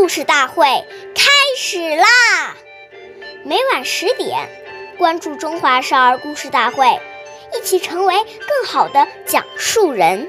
故事大会开始啦！每晚十点关注中华少儿故事大会一起成为更好的讲述人。